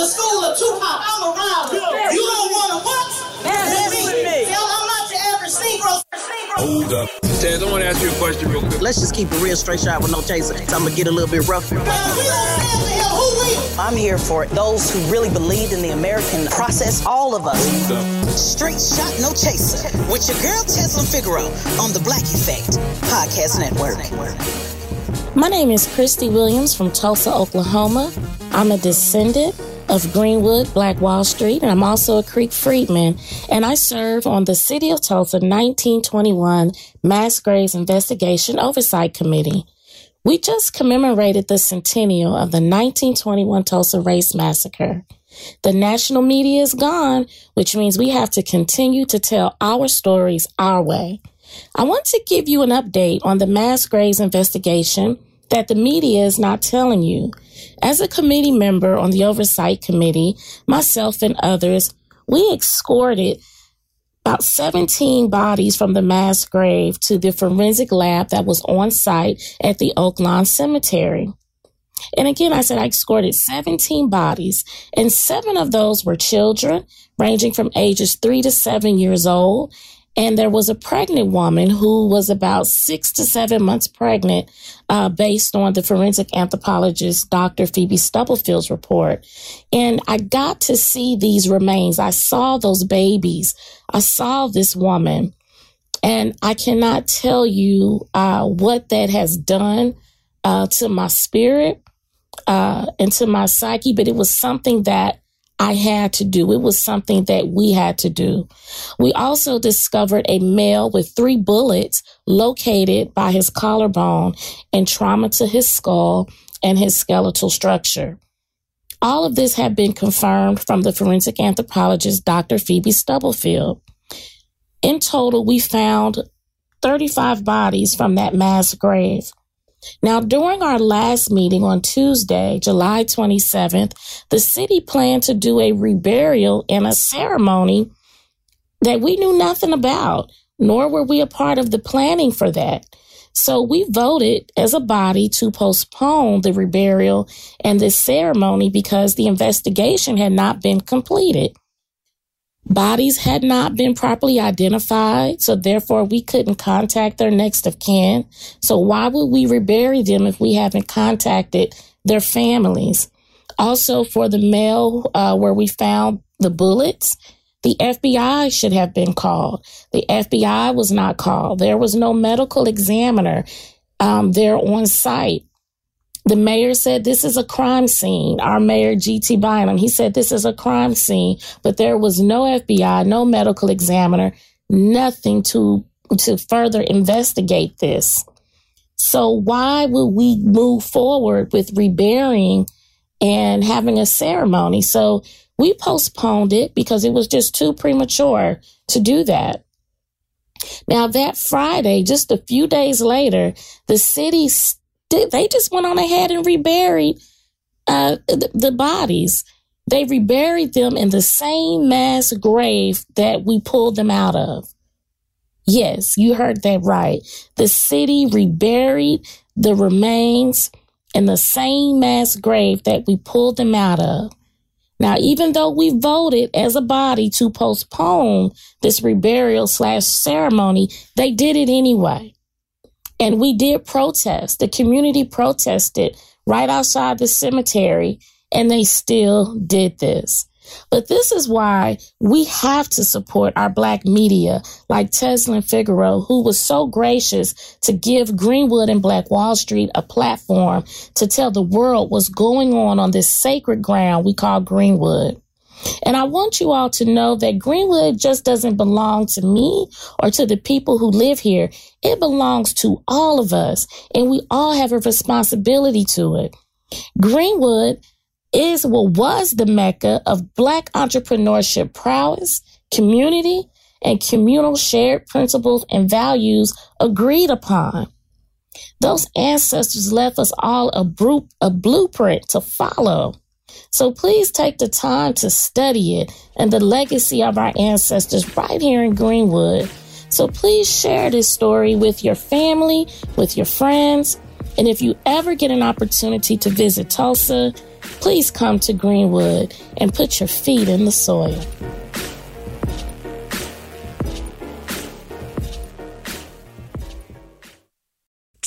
The school of Tupac. I'm around. You don't want to what? Let me. Tell I'm not your average Negro. Hold up. Taz, I want to ask you a question real quick. Let's just keep it real straight shot with no chaser. So I'm gonna get a little bit rough. We don't stand to him. Who will? I'm here for those who really believed in the American process. All of us. Straight shot, no chaser. With your girl Tezlyn Figaro on the Black Effect Podcast Network. My name is Christy Williams from Tulsa, Oklahoma. I'm a descendant of Greenwood, Black Wall Street, and I'm also a Creek Freedman. And I serve on the City of Tulsa 1921 Mass Graves Investigation Oversight Committee. We just commemorated the centennial of the 1921 Tulsa Race Massacre. The national media is gone, which means we have to continue to tell our stories our way. I want to give you an update on the mass graves investigation that the media is not telling you. As a committee member on the oversight committee, myself and others, we escorted about 17 bodies from the mass grave to the forensic lab that was on site at the Oaklawn Cemetery. And again, I said I escorted 17 bodies, and seven of those were children ranging from ages three to seven years old. And there was a pregnant woman who was about six to seven months pregnant, uh, based on the forensic anthropologist, Dr. Phoebe Stubblefield's report. And I got to see these remains. I saw those babies. I saw this woman. And I cannot tell you uh, what that has done uh, to my spirit uh, and to my psyche, but it was something that I had to do. It was something that we had to do. We also discovered a male with three bullets located by his collarbone and trauma to his skull and his skeletal structure. All of this had been confirmed from the forensic anthropologist, Dr. Phoebe Stubblefield. In total, we found 35 bodies from that mass grave. Now, during our last meeting on Tuesday, July 27th, the city planned to do a reburial and a ceremony that we knew nothing about, nor were we a part of the planning for that. So we voted as a body to postpone the reburial and the ceremony because the investigation had not been completed. Bodies had not been properly identified, so therefore we couldn't contact their next of kin. So why would we rebury them if we haven't contacted their families? Also, for the male uh, where we found the bullets, the FBI should have been called. The FBI was not called. There was no medical examiner um, there on site. The mayor said this is a crime scene. Our mayor, G.T. Bynum, he said this is a crime scene, but there was no FBI, no medical examiner, nothing to to further investigate this. So why would we move forward with reburying and having a ceremony? So we postponed it because it was just too premature to do that. Now that Friday, just a few days later, the city they just went on ahead and reburied uh, the, the bodies. They reburied them in the same mass grave that we pulled them out of. Yes, you heard that right. The city reburied the remains in the same mass grave that we pulled them out of. Now, even though we voted as a body to postpone this reburial slash ceremony, they did it anyway. And we did protest. The community protested right outside the cemetery, and they still did this. But this is why we have to support our black media like Tezlyn Figaro, who was so gracious to give Greenwood and Black Wall Street a platform to tell the world what's going on on this sacred ground we call Greenwood. And I want you all to know that Greenwood just doesn't belong to me or to the people who live here. It belongs to all of us, and we all have a responsibility to it. Greenwood is what was the mecca of Black entrepreneurship prowess, community, and communal shared principles and values agreed upon. Those ancestors left us all a, a blueprint to follow. So please take the time to study it and the legacy of our ancestors right here in Greenwood. So please share this story with your family, with your friends. And if you ever get an opportunity to visit Tulsa, please come to Greenwood and put your feet in the soil.